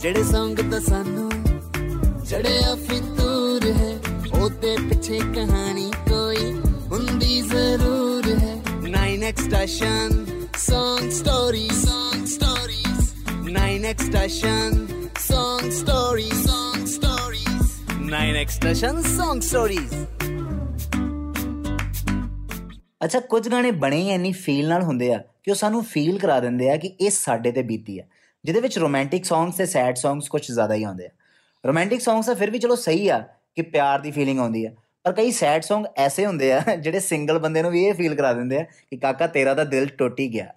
ਜਿਹੜੇ ਸੰਗ ਤਾਂ ਸਾਨੂੰ ਜੜਿਆ ਫਿਤੂਰ ਹੈ ਉਹਦੇ ਪਿੱਛੇ ਕਹਾਣੀ ਕੋਈ ਹੁੰਦੀ ਜ਼ਰੂਰ ਹੈ 9x station Song stories, song stories. 9x station, song stories, song stories. 9x station, song stories. ਅੱਛਾ ਕੁਝ ਗਾਣੇ ਬਣੇ ਹੀ ਐਨੀ ਫੀਲ ਨਾਲ ਹੁੰਦੇ ਆ ਕਿ ਉਹ ਸਾਨੂੰ ਫੀਲ ਕਰਾ ਦਿੰਦੇ ਆ ਕਿ ਇਹ ਸਾਡੇ ਤੇ ਬੀਤੀ ਆ ਜਿਹਦੇ ਵਿੱਚ ਰੋਮਾਂਟਿਕ ਸੌਂਗਸ ਤੇ ਸੈਡ ਸੌਂਗਸ ਕੁਝ ਜ਼ਿਆਦਾ ਹੀ ਆਉਂਦੇ ਆ ਰੋਮਾਂਟਿਕ ਸੌਂਗਸ ਤਾਂ ਫਿਰ ਵੀ ਚਲੋ ਸਹੀ ਆ ਕਿ ਪਿਆਰ ਦੀ ਫੀਲਿੰਗ ਆਉਂਦੀ ਆ ਪਰ ਕਈ ਸੈਡ ਸੌਂਗ ਐਸੇ ਹੁੰਦੇ ਆ ਜਿਹੜੇ ਸਿੰਗਲ ਬੰਦੇ ਨੂੰ ਵੀ ਇਹ ਫੀਲ ਕਰਾ ਦਿੰਦੇ ਆ ਕਿ ਕਾਕਾ ਤੇਰਾ ਤਾਂ ਦਿਲ ਟੁੱਟ ਹੀ ਗਿਆ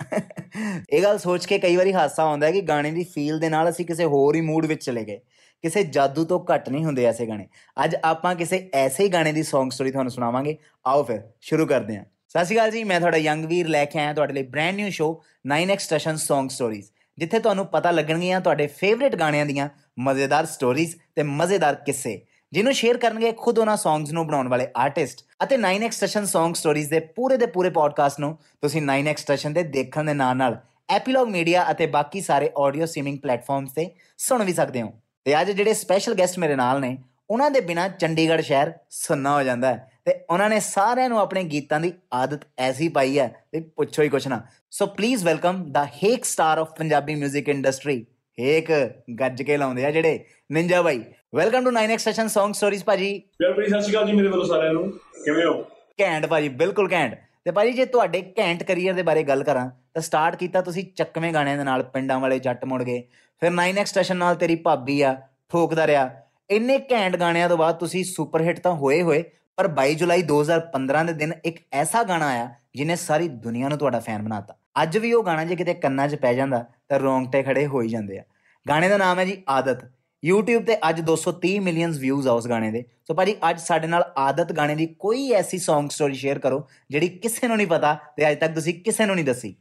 ਇਹ ਗੱਲ ਸੋਚ ਕੇ ਕਈ ਵਾਰੀ ਹਾਸਾ ਆਉਂਦਾ ਹੈ ਕਿ ਗਾਣੇ ਦੀ ਫੀਲ ਦੇ ਨਾਲ ਅਸੀਂ ਕਿਸੇ ਹੋਰ ਹੀ ਮੂਡ ਵਿੱਚ ਚਲੇ ਗਏ ਕਿਸੇ ਜਾਦੂ ਤੋਂ ਘੱਟ ਨਹੀਂ ਹੁੰਦੇ ਐਸੇ ਗਾਣੇ ਅੱਜ ਆਪਾਂ ਕਿਸੇ ਐਸੇ ਹੀ ਗਾਣੇ ਦੀ Song ਸਟੋਰੀ ਤੁਹਾਨੂੰ ਸੁਣਾਵਾਂਗੇ ਆਓ ਫਿਰ ਸ਼ੁਰੂ ਕਰਦੇ ਹਾਂ ਸਤਿ ਸ਼੍ਰੀ ਅਕਾਲ ਜੀ ਮੈਂ ਤੁਹਾਡਾ ਯੰਗ ਵੀਰ ਲੈ ਕੇ ਆਇਆ ਤੁਹਾਡੇ ਲਈ brand new show 9x station Song stories ਜਿੱਥੇ ਤੁਹਾਨੂੰ ਪਤਾ ਲੱਗਣਗੀਆਂ ਤੁਹਾਡੇ ਫੇਵਰਿਟ ਗਾਣਿਆਂ ਦੀਆਂ ਮਜ਼ੇਦਾਰ ਸਟੋਰੀਜ਼ ਤੇ ਮਜ਼ੇਦਾਰ ਕਿੱਸੇ, ਜਿਹਨੂੰ ਸ਼ੇਅਰ ਕਰਨਗੇ ਖੁਦ ਉਹਨਾਂ ਸੌਂਗਸ ਨੂੰ ਬਣਾਉਣ ਵਾਲੇ ਆਰਟਿਸਟ ਅਤੇ 9x ਸਟੇਸ਼ਨ Song ਸਟੋਰੀਜ਼ ਦੇ ਪੂਰੇ ਦੇ ਪੂਰੇ ਪੋਡਕਾਸਟ ਨੂੰ ਤੁਸੀਂ 9x ਸਟੇਸ਼ਨ ਤੇ ਦੇਖਣ ਦੇ ਨਾਲ ਨਾਲ ਐਪੀਲੌਗ ਮੀਡੀਆ ਅਤੇ ਬਾਕੀ ਸਾਰੇ ਆਡੀਓ ਸਟ੍ਰੀਮਿੰਗ ਪਲੇਟਫਾਰਮਸ ਤੇ ਸੁਣ ਵੀ ਸਕਦੇ ਹੋ। ਤੇ ਅੱਜ ਜਿਹੜੇ ਸਪੈਸ਼ਲ ਗੈਸਟ ਮੇਰੇ ਨਾਲ ਨੇ ਉਹਨਾਂ ਦੇ ਬਿਨਾ ਚੰਡੀਗੜ੍ਹ ਸ਼ਹਿਰ ਸੁੰਨਾ ਹੋ ਜਾਂਦਾ ਹੈ। ਤੇ ਉਹਨਾਂ ਨੇ ਸਾਰਿਆਂ ਨੂੰ ਆਪਣੇ ਗੀਤਾਂ ਦੀ ਆਦਤ ਐਸੀ ਪਾਈ ਹੈ ਤੇ ਪੁੱਛੋ ਹੀ ਕੁਛ ਨਾ। ਸੋ ਪਲੀਜ਼ ਵੈਲਕਮ ਦਾ ਹੇਕ ਸਟਾਰ ਆਫ ਪੰਜਾਬੀ 뮤직 ਇੰਡਸਟਰੀ ਹੇਕ ਗੱਜ ਕੇ ਲਾਉਂਦੇ ਆ ਜਿਹੜੇ ਨਿੰਜਾ ਬਾਈ। Welcome to 9x session Song stories ਭਾਜੀ। ਭਰੀ ਸਤਿ ਸ਼੍ਰੀ ਅਕਾਲ ਜੀ ਮੇਰੇ ਵੱਲੋਂ ਸਾਰਿਆਂ ਨੂੰ। ਕਿਵੇਂ ਹੋ? ਘੈਂਟ ਭਾਜੀ ਬਿਲਕੁਲ ਘੈਂਟ। ਤੇ ਭਾਜੀ ਜੇ ਤੁਹਾਡੇ ਘੈਂਟ ਕੈਰੀਅਰ ਦੇ ਬਾਰੇ ਗੱਲ ਕਰਾਂ ਤਾਂ ਸਟਾਰਟ ਕੀਤਾ ਤੁਸੀਂ ਚੱਕਵੇਂ ਗਾਣਿਆਂ ਦੇ ਨਾਲ ਪਿੰਡਾਂ ਵਾਲੇ ਜੱਟ ਮੁੜ ਗਏ। ਫਿਰ 9x ਸਟੇਸ਼ਨ ਨਾਲ ਤੇਰੀ ਭਾਬੀ ਆ ਠੋਕਦਾ ਰਿਹਾ। ਇੰਨੇ ਘੈਂਟ ਗਾਣਿਆਂ ਤੋਂ ਬਾਅਦ ਤੁਸੀਂ ਸੁਪਰ ਹਿੱਟ ਤਾਂ ਹੋਏ ਹੋਏ, ਪਰ 22 ਜੁਲਾਈ 2015 ਦੇ ਦਿਨ ਇੱਕ ਐਸਾ ਗਾਣਾ ਆਇਆ ਜਿਹਨੇ ਸਾਰੀ ਦੁਨੀਆ ਨੂੰ ਤੁਹਾਡਾ ਫੈਨ ਬਣਾਤਾ। ਅੱਜ ਵੀ ਉਹ ਗਾਣਾ ਜੇ ਕਿਤੇ ਕੰਨਾਂ 'ਚ ਪੈ ਜਾਂਦਾ ਤਾਂ ਰੋਂਗਟੇ ਖੜੇ ਹੋ ਹੀ ਜਾਂਦੇ ਆ। ਗਾਣੇ ਦਾ ਨਾਮ ਹੈ ਜੀ ਆਦਤ। YouTube ਤੇ ਅੱਜ 230 ਮਿਲੀਅਨਸ ਵਿਊਜ਼ ਆ ਉਸ ਗਾਣੇ ਦੇ। ਸੋ ਭਾਜੀ, ਅੱਜ ਸਾਡੇ ਨਾਲ ਆਦਤ ਗਾਣੇ ਦੀ ਕੋਈ ਐਸੀ Song ਸਟੋਰੀ ਸ਼ੇਅਰ ਕਰੋ ਜਿਹੜੀ ਕਿਸੇ ਨੂੰ ਨਹੀਂ ਪਤਾ ਤੇ ਅੱਜ ਤੱਕ ਤੁਸੀਂ ਕਿਸੇ ਨੂੰ ਨਹੀਂ ਦੱਸੀ।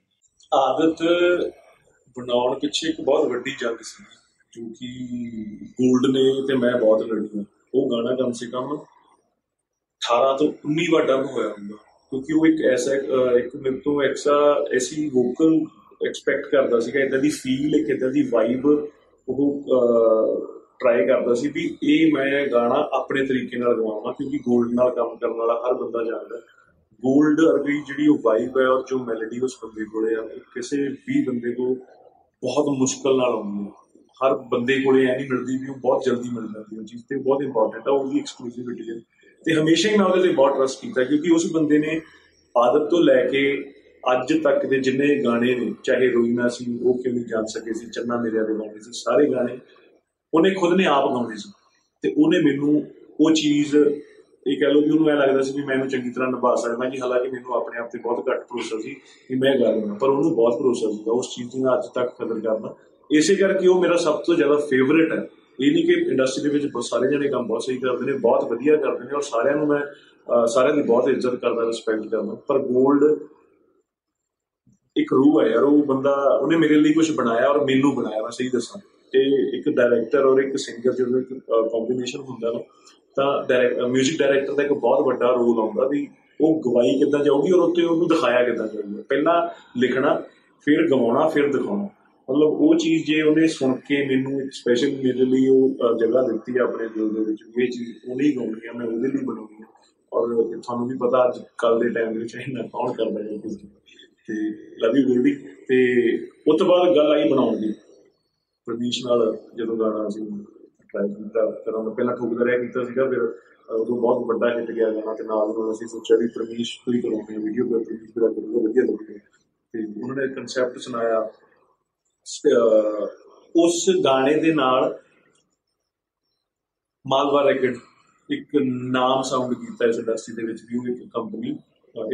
ਆਦਤ ਬਣਾਉਣ ਪਿੱਛੇ ਇੱਕ ਬਹੁਤ ਵੱਡੀ ਜੰਗ ਸੀ। ਕਿਉਂਕਿ 골ਡ ਨੇ ਤੇ ਮੈਂ ਬਹੁਤ ਲੜੀ ਹਾਂ। ਉਹ ਗਾਣਾ ਕਮ ਸੇ ਕਮ 18 ਤੋਂ 19 ਵਾਰ ਡਬ ਹੋਇਆ ਹੁੰਦਾ ਕਿਉਂਕਿ ਉਹ ਇੱਕ ਐਸਾ ਇੱਕ ਮੇਰੇ ਤੋਂ ਐਕਸਾ ਐਸੀ ਵੋਕਲ ਐਕਸਪੈਕਟ ਕਰਦਾ ਸੀਗਾ ਇਦਾਂ ਦੀ ਫੀਲ ਇੱਕ ਇਦਾਂ ਦੀ ਵਾਈਬ ਉਹ ਟਰਾਈ ਕਰਦਾ ਸੀ ਵੀ ਇਹ ਮੈਂ ਗਾਣਾ ਆਪਣੇ ਤਰੀਕੇ ਨਾਲ ਗਵਾਉਣਾ ਕਿਉਂਕਿ 골ਡ ਨਾਲ ਕੰਮ ਕਰਨ ਵਾਲਾ ਹਰ ਬੰਦਾ ਜਾਣਦਾ 골ਡ ਅਰਬੀ ਜਿਹੜੀ ਉਹ ਵਾਈਬ ਹੈ ਔਰ ਜੋ ਮੈਲੋਡੀ ਉਸ ਬੰਦੇ ਕੋਲੇ ਆ ਕਿਸੇ ਵੀ ਬੰਦੇ ਕੋ ਬਹੁਤ ਮੁਸ਼ਕਲ ਨਾਲ ਆਉਂਦੀ ਹੈ। ਹਰ ਬੰਦੇ ਕੋਲੇ ਐ ਨਹੀਂ ਮਿਲਦੀ ਵੀ ਉਹ ਬਹੁਤ ਜਲਦੀ ਮਿਲ ਜਾਂਦੀ ਹੈ, ਉਹ ਚੀਜ਼ ਤੇ ਬਹੁਤ ਇੰਪੋਰਟੈਂਟ ਹੈ ਉਹਦੀ ਐਕਸਕਲੂਸਿਵਿਟੀ ਹੈ। ਤੇ ਹਮੇਸ਼ਾ ਹੀ ਮੈਂ ਉਹਦੇ ਤੇ ਬਹੁਤ ਟਰਸਟ ਕੀਤਾ, ਕਿਉਂਕਿ ਉਸ ਬੰਦੇ ਨੇ ਆਦਤ ਤੋਂ ਲੈ ਕੇ ਅੱਜ ਤੱਕ ਦੇ ਜਿੰਨੇ ਗਾਣੇ ਨੇ, ਚਾਹੇ ਰੋਈਨਾ ਸੀ, ਉਹ ਕਿਉਂ ਨਹੀਂ ਜਾਣ ਸਕੇ ਸੀ, ਚੰਨਾ ਮੇਰਿਆ ਦੇ ਗਾਣੇ ਸੀ, ਸਾਰੇ ਗਾਣੇ, ਉਹਨੇ ਖੁਦ ਨੇ ਆਪ ਗਾਉਣੇ ਸੀ। ਤੇ ਉਹਨੇ ਮੈਨੂੰ ਉਹ ਚੀਜ਼, ਇਹ ਕਹਿ ਲਓ ਵੀ ਉਹਨੂੰ ਐ ਲੱਗਦਾ ਸੀ ਵੀ ਮੈਂ ਇਹਨੂੰ ਚੰਗੀ ਤਰ੍ਹਾਂ ਨਿਭਾ ਸਕਦਾ ਕਿ ਹਾਲਾਂਕਿ ਮੈਨੂੰ ਆਪਣੇ ਆਪ ਤੇ ਬਹੁਤ ਘੱਟ ਭਰੋਸਾ ਸੀ ਕਿ ਮੈਂ ਗਾ ਲਵਾਂ, ਪਰ ਉਹਨੂੰ ਬਹੁਤ ਭਰੋਸਾ ਸੀਗਾ, ਉਸ ਚੀਜ਼ ਦੀ ਮੈਂ ਅੱਜ ਤੱਕ ਕਦਰ ਕਰਦਾ। ਇਸੇ ਕਰਕੇ ਉਹ ਮੇਰਾ ਸਭ ਤੋਂ ਜ਼ਿਆਦਾ ਫੇਵਰਿਟ ਹੈ। ਇਹ ਨਹੀਂ ਕਿ ਇੰਡਸਟਰੀ ਦੇ ਵਿੱਚ ਬਹੁਤ ਸਾਰੇ ਜਣੇ ਕੰਮ ਬਹੁਤ ਸਹੀ ਕਰਦੇ ਨੇ, ਬਹੁਤ ਵਧੀਆ ਕਰਦੇ ਨੇ ਔਰ ਸਾਰਿਆਂ ਨੂੰ ਮੈਂ ਸਾਰਿਆਂ ਦੀ ਬਹੁਤ ਇੱਜ਼ਤ ਕਰਦਾ ਰਿਸਪੈਕਟ ਕਰਦਾ। ਪਰ 골ਡ ਇੱਕ ਰੂਹ ਹੈ ਯਾਰ, ਉਹ ਬੰਦਾ, ਉਹਨੇ ਮੇਰੇ ਲਈ ਕੁਝ ਬਣਾਇਆ ਔਰ ਮੈਨੂੰ ਬਣਾਇਆ, ਮੈਂ ਸਹੀ ਦੱਸਾਂ। ਤੇ ਇੱਕ ਡਾਇਰੈਕਟਰ ਔਰ ਇੱਕ ਸਿੰਗਰ ਜਦੋਂ ਇੱਕ ਕੰਬੀਨੇਸ਼ਨ ਹੁੰਦਾ ਨਾ, ਤਾਂ ਮਿਊਜ਼ਿਕ ਡਾਇਰੈਕਟਰ ਦਾ ਇੱਕ ਬਹੁਤ ਵੱਡਾ ਰੋਲ ਆਉਂਦਾ ਵੀ ਉਹ ਗਵਾਈ ਕਿੱਦਾਂ ਜਾਊਗੀ ਔਰ ਉੱਤੇ ਉਹਨੂੰ ਦਿਖਾਇਆ ਕਿੱਦਾਂ ਜਾਊਗਾ। ਪਹਿਲਾਂ ਲਿਖਣਾ, ਫਿਰ ਗਵਾਉਣਾ, ਫਿਰ ਦਿਖਾਉਣਾ। ਮਤਲਬ ਉਹ ਚੀਜ਼ ਜੇ ਉਹਨੇ ਸੁਣ ਕੇ ਮੈਨੂੰ ਇੱਕ ਸਪੈਸ਼ਲ ਮੇਰੇ ਲਈ ਉਹ ਅ, ਜਗ੍ਹਾ ਦਿੱਤੀ ਹੈ ਆਪਣੇ ਦਿਲ ਦੇ ਵਿੱਚ ਵੀ ਇਹ ਚੀਜ਼ ਉਹਨੇ ਹੀ ਗਾਉਣੀ ਆ ਮੈਂ ਉਹਦੇ ਲਈ ਬਣਾਉਣੀ ਆ। ਔਰ ਤੁਹਾਨੂੰ ਵੀ ਪਤਾ ਅੱਜ ਕੱਲ ਦੇ ਟਾਈਮ ਦੇ ਵਿੱਚ ਇਹਨਾਂ ਕੌਣ ਕਰਦਾ ਹੈ ਕਿਸੇ ਨੂੰ। ਤੇ ਲਵ ਯੂ ਬੇਬੀ ਤੇ ਉਸ ਤੋਂ ਬਾਅਦ ਗੱਲ ਆਈ ਬਣਾਉਣ ਦੀ। ਪਰਮੇਸ਼ ਨਾਲ ਜਦੋਂ ਗਾਣਾ ਅਸੀਂ ਟਰਾਈ ਕੀਤਾ ਕਰਨ ਤੋਂ ਪਹਿਲਾਂ ਠੋਕਦਾ ਰਿਹਾ ਕੀਤਾ ਸੀਗਾ ਫਿਰ ਅਹ, ਉਦੋਂ ਬਹੁਤ ਵੱਡਾ ਹਿੱਟ ਗਿਆ ਗਾਣਾ ਤੇ ਨਾਲ ਉਹਨਾਂ ਅਸੀਂ ਸੋਚਿਆ ਵੀ ਪਰਮੇਸ਼ ਤੋਂ ਹੀ ਕਰਾਉਂਦੇ ਹਾਂ ਵੀਡੀਓ ਪਰ ਪਰਮੇਸ਼ ਦਾ ਕਰੂਗਾ ਵਧੀਆ ਲੱਗੂਗਾ ਤੇ ਉਹਨਾਂ ਨੇ ਕਨਸੈਪਟ ਸੁਣਾਇਆ। ਸ- ਅਹ, ਉਸ ਗਾਣੇ ਦੇ ਨਾਲ ਮਾਲਵਾ ਰੈਕਡ ਇੱਕ ਨਾਮ ਸਾਊਂਡ ਕੀਤਾ ਇਸ ਇੰਡਸਟਰੀ ਦੇ ਵਿੱਚ ਵੀ ਉਹ ਇੱਕ ਕੰਪਨੀ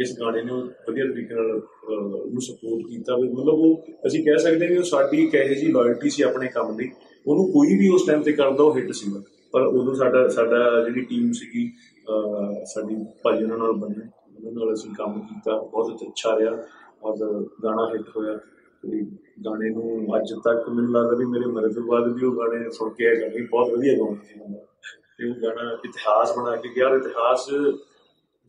ਇਸ ਗਾਣੇ ਨੇ ਉਹ ਵਧੀਆ ਤਰੀਕੇ ਨਾਲ ਅਹ, ਉਹਨੂੰ ਸਪੋਰਟ ਕੀਤਾ ਵੀ ਮਤਲਬ ਉਹ ਅਸੀਂ ਕਹਿ ਸਕਦੇ ਹਾਂ ਕਿ ਉਹ ਸਾਡੀ ਇੱਕ ਇਹੋ ਜਿਹੀ ਲਾਇਲਟੀ ਸੀ ਆਪਣੇ ਕੰਮ ਦੀ। ਉਹਨੂੰ ਕੋਈ ਵੀ ਉਸ ਟਾਈਮ ਤੇ ਕਰਦਾ ਉਹ ਹਿੱਟ ਸੀਗਾ। ਪਰ ਉਦੋਂ ਸਾਡਾ ਸਾਡਾ ਜਿਹੜੀ ਟੀਮ ਸੀਗੀ ਅਹ, ਸਾਡੀ ਭਾਈ ਉਹਨਾਂ ਨਾਲ ਬਣੀ ਉਹਨਾਂ ਨਾਲ ਅਸੀਂ ਕੰਮ ਕੀਤਾ ਬਹੁਤ ਅੱਛਾ ਰਿਹਾ ਔਰ ਗਾਣਾ ਹਿੱਟ ਹੋਇਆ। ਤੇ ਗਾਣੇ ਨੂੰ ਅੱਜ ਤੱਕ ਮੈਨੂੰ ਲੱਗਦਾ ਵੀ ਮੇਰੇ ਮਰਨ ਤੋਂ ਬਾਅਦ ਵੀ ਉਹ ਗਾਣੇ ਸੁਣ ਕੇ ਇਹ ਗਾਣੇ ਬਹੁਤ ਵਧੀਆ ਗਾਉਂਦੇ ਸੀ ਬੰਦਾ। ਤੇ ਉਹ ਗਾਣਾ ਇਤਿਹਾਸ ਬਣਾ ਕੇ ਗਿਆ ਔਰ ਇਤਿਹਾਸ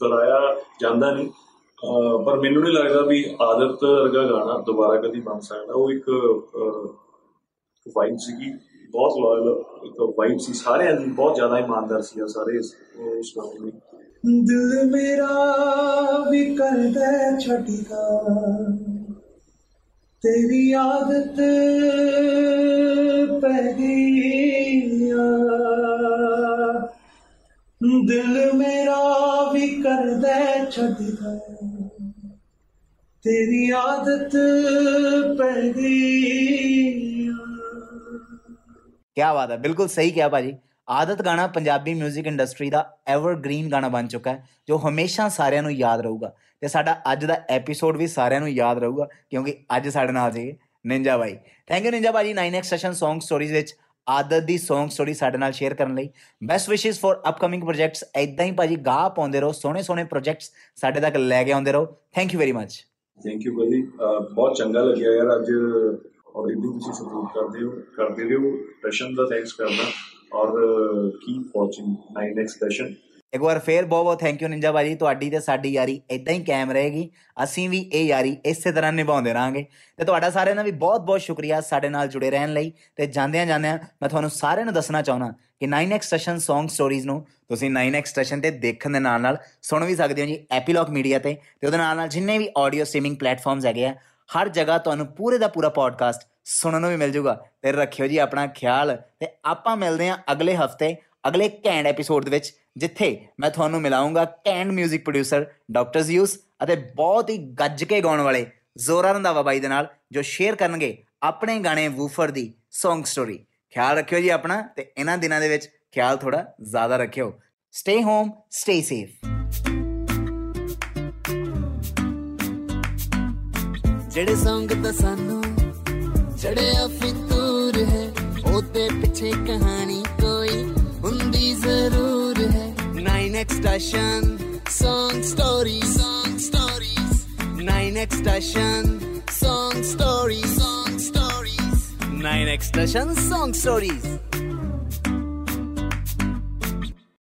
ਦੁਹਰਾਇਆ ਜਾਂਦਾ ਨਹੀਂ। ਅਹ ਪਰ ਮੈਨੂੰ ਨਹੀਂ ਲੱਗਦਾ ਵੀ ਆਦਤ ਵਰਗਾ ਗਾਣਾ ਦੁਬਾਰਾ ਕਦੀ ਬਣ ਸਕਦਾ। ਉਹ ਇੱਕ ਵਾਈਬ ਸੀਗੀ, ਬਹੁਤ ਲਾਇਲ ਇੱਕ ਵਾਈਬ ਸੀ। ਸਾਰਿਆਂ ਦੀ ਬਹੁਤ ਜ਼ਿਆਦਾ ਇਮਾਨਦਾਰ ਸੀ ਸਾਰੇ ਇਸ, ਉਸ ਕੰਮ ਲਈ ਦਿਲ ਮੇਰਾ ਵੀ ਕਰਦਾ ਛੱਡਦਾ ਤੇਰੀ ਆਦਤ ਪੈ ਗਈ ਆ ਦਿਲ ਮੇਰਾ ਵੀ ਕਰਦਾ ਛੱਡਦਾ ਤੇਰੀ ਆਦਤ ਪੈ ਗਈ ਆ ਕੀ ਬਾਤ ਹੈ, ਬਿਲਕੁਲ ਸਹੀ ਕਿਹਾ ਭਾਜੀ। ਆਦਤ ਗਾਣਾ ਪੰਜਾਬੀ 뮤직 ਇੰਡਸਟਰੀ ਦਾ ਐਵਰਗ੍ਰੀਨ ਗਾਣਾ ਬਣ ਚੁੱਕਾ ਹੈ, ਜੋ ਹਮੇਸ਼ਾ ਸਾਰਿਆਂ ਨੂੰ ਯਾਦ ਰਹੂਗਾ। ਤੇ ਸਾਡਾ ਅੱਜ ਦਾ ਐਪੀਸੋਡ ਵੀ ਸਾਰਿਆਂ ਨੂੰ ਯਾਦ ਰਹੂਗਾ, ਕਿਉਂਕਿ ਅੱਜ ਸਾਡੇ ਨਾਲ ਜੀ ਨਿੰਜਾ ਬਾਈ। ਥੈਂਕ ਯੂ ਨਿੰਜਾ ਬਾਜੀ 9x ਸੈਸ਼ਨ Song ਸਟੋਰੀਜ਼ ਵਿੱਚ ਆਦਤ ਦੀ Song ਸਟੋਰੀ ਸਾਡੇ ਨਾਲ ਸ਼ੇਅਰ ਕਰਨ ਲਈ। ਬੈਸਟ ਵਿਸ਼ੇਸ ਫॉर ਅਪਕਮਿੰਗ ਪ੍ਰੋਜੈਕਟਸ ਐਦਾਂ ਹੀ ਭਾਜੀ ਗਾਹ ਪਾਉਂਦੇ ਰਹੋ, ਸੋਹਣੇ ਸੋਹਣੇ ਪ੍ਰੋਜੈਕਟਸ ਸਾਡੇ ਤੱਕ ਲੈ ਕੇ ਆਉਂਦੇ ਰਹੋ। Thank you very much thank you ਭਾਜੀ। ਅਹ ਬਹੁਤ ਚੰਗਾ ਲੱਗਿਆ ਯਾਰ ਅੱਜ ਔਰ ਇਦਾਂ ਤੁਸੀਂ ਸਪੋਰਟ ਕਰਦੇ ਹੋ, ਕਰਦੇ ਰਹੋ। ਰਸ਼ਨ ਦਾ ਥੈਂਕਸ ਕਰਦਾ ਔਰ ਕੀਪ ਵਾਚਿੰਗ 9x ਸੈਸ਼ਨ ਇੱਕ ਵਾਰ ਫੇਰ ਬਹੁਤ ਬਹੁਤ ਥੈਂਕ ਯੂ ਨਿੰਜਾ ਬਾਜੀ ਤੁਹਾਡੀ ਤੇ ਸਾਡੀ ਯਾਰੀ ਇਦਾਂ ਹੀ ਕਾਇਮ ਰਹੇਗੀ। ਅਸੀਂ ਵੀ ਇਹ ਯਾਰੀ ਇਸੇ ਤਰ੍ਹਾਂ ਨਿਭਾਉਂਦੇ ਰਾਂਗੇ ਤੇ ਤੁਹਾਡਾ ਸਾਰਿਆਂ ਦਾ ਵੀ ਬਹੁਤ ਬਹੁਤ ਸ਼ੁਕਰੀਆ ਸਾਡੇ ਨਾਲ ਜੁੜੇ ਰਹਿਣ ਲਈ। ਤੇ ਜਾਂਦਿਆਂ ਜਾਂਦਿਆਂ ਮੈਂ ਤੁਹਾਨੂੰ ਸਾਰਿਆਂ ਨੂੰ ਦੱਸਣਾ ਚਾਹੁੰਦਾ ਕਿ 9x ਸੈਸ਼ਨ Song ਸਟੋਰੀਜ਼ ਨੂੰ ਤੁਸੀਂ 9x ਸਟੇਸ਼ਨ ਤੇ ਦੇਖਣ ਦੇ ਨਾਲ ਨਾਲ ਸੁਣ ਵੀ ਸਕਦੇ ਹੋ ਜੀ ਐਪੀਲੌਗ ਮੀਡੀਆ ਤੇ। ਤੇ ਉਹਦੇ ਨਾਲ ਨਾਲ ਜਿੰਨੇ ਵੀ ਆਡੀਓ ਸਟ੍ਰੀਮਿੰਗ ਪਲੇਟਫਾਰਮਸ ਹੈਗੇ ਆ, ਹਰ ਜਗ੍ਹਾ ਤੁਹਾਨੂੰ ਪੂਰੇ ਦਾ ਪੂਰਾ ਪੋਡਕਾਸਟ ਸੁਣਨ ਨੂੰ ਵੀ ਮਿਲ ਜਾਊਗਾ ਤੇ ਰੱਖਿਓ ਜੀ ਆਪਣਾ ਖਿਆਲ। ਤੇ ਆਪਾਂ ਮਿਲਦੇ ਹਾਂ ਅਗਲੇ ਹਫ਼ਤੇ, ਅਗਲੇ ਘੈਂਟ ਐਪੀਸੋਡ ਦੇ ਵਿੱਚ ਜਿੱਥੇ ਮੈਂ ਤੁਹਾਨੂੰ ਮਿਲਾਉਂਗਾ ਕੈਂਡ 뮤직 ਪ੍ਰੋਡਿਊਸਰ ਡਾਕਟਰ ਜ਼ਿਊਸ ਅਤੇ ਬਹੁਤ ਹੀ ਗੱਜ ਕੇ ਗਾਉਣ ਵਾਲੇ ਜ਼ੋਰਾ ਰੰਧਾਵਾ ਬਾਈ ਦੇ ਨਾਲ, ਜੋ ਸ਼ੇਅਰ ਕਰਨਗੇ ਆਪਣੇ ਗਾਣੇ ਵੂਫਰ ਦੀ Song ਸਟੋਰੀ ਖਿਆਲ ਰੱਖਿਓ ਜੀ ਆਪਣਾ ਤੇ ਇਹਨਾਂ ਦਿਨਾਂ ਦੇ ਵਿੱਚ ਖਿਆਲ ਥੋੜਾ ਜ਼ਿਆਦਾ ਰੱਖਿਓ। ਸਟੇ ਹੋਮ ਸਟੇ ਸੇਫ ਜਿਹੜੇ ਸੰਗ ਤਾਂ ਸਾਨੂੰ ਚੜਿਆ ਫਿਤੂਰ ਹੈ ਉਹਦੇ ਪਿੱਛੇ ਕਹਾਣੀ ਕੋਈ ਹੁੰਦੀ ਜ਼ਰੂਰ। ਹੈ 9X Station, song stories, song stories. 9X Station, song stories, song stories. 9X Station, song stories.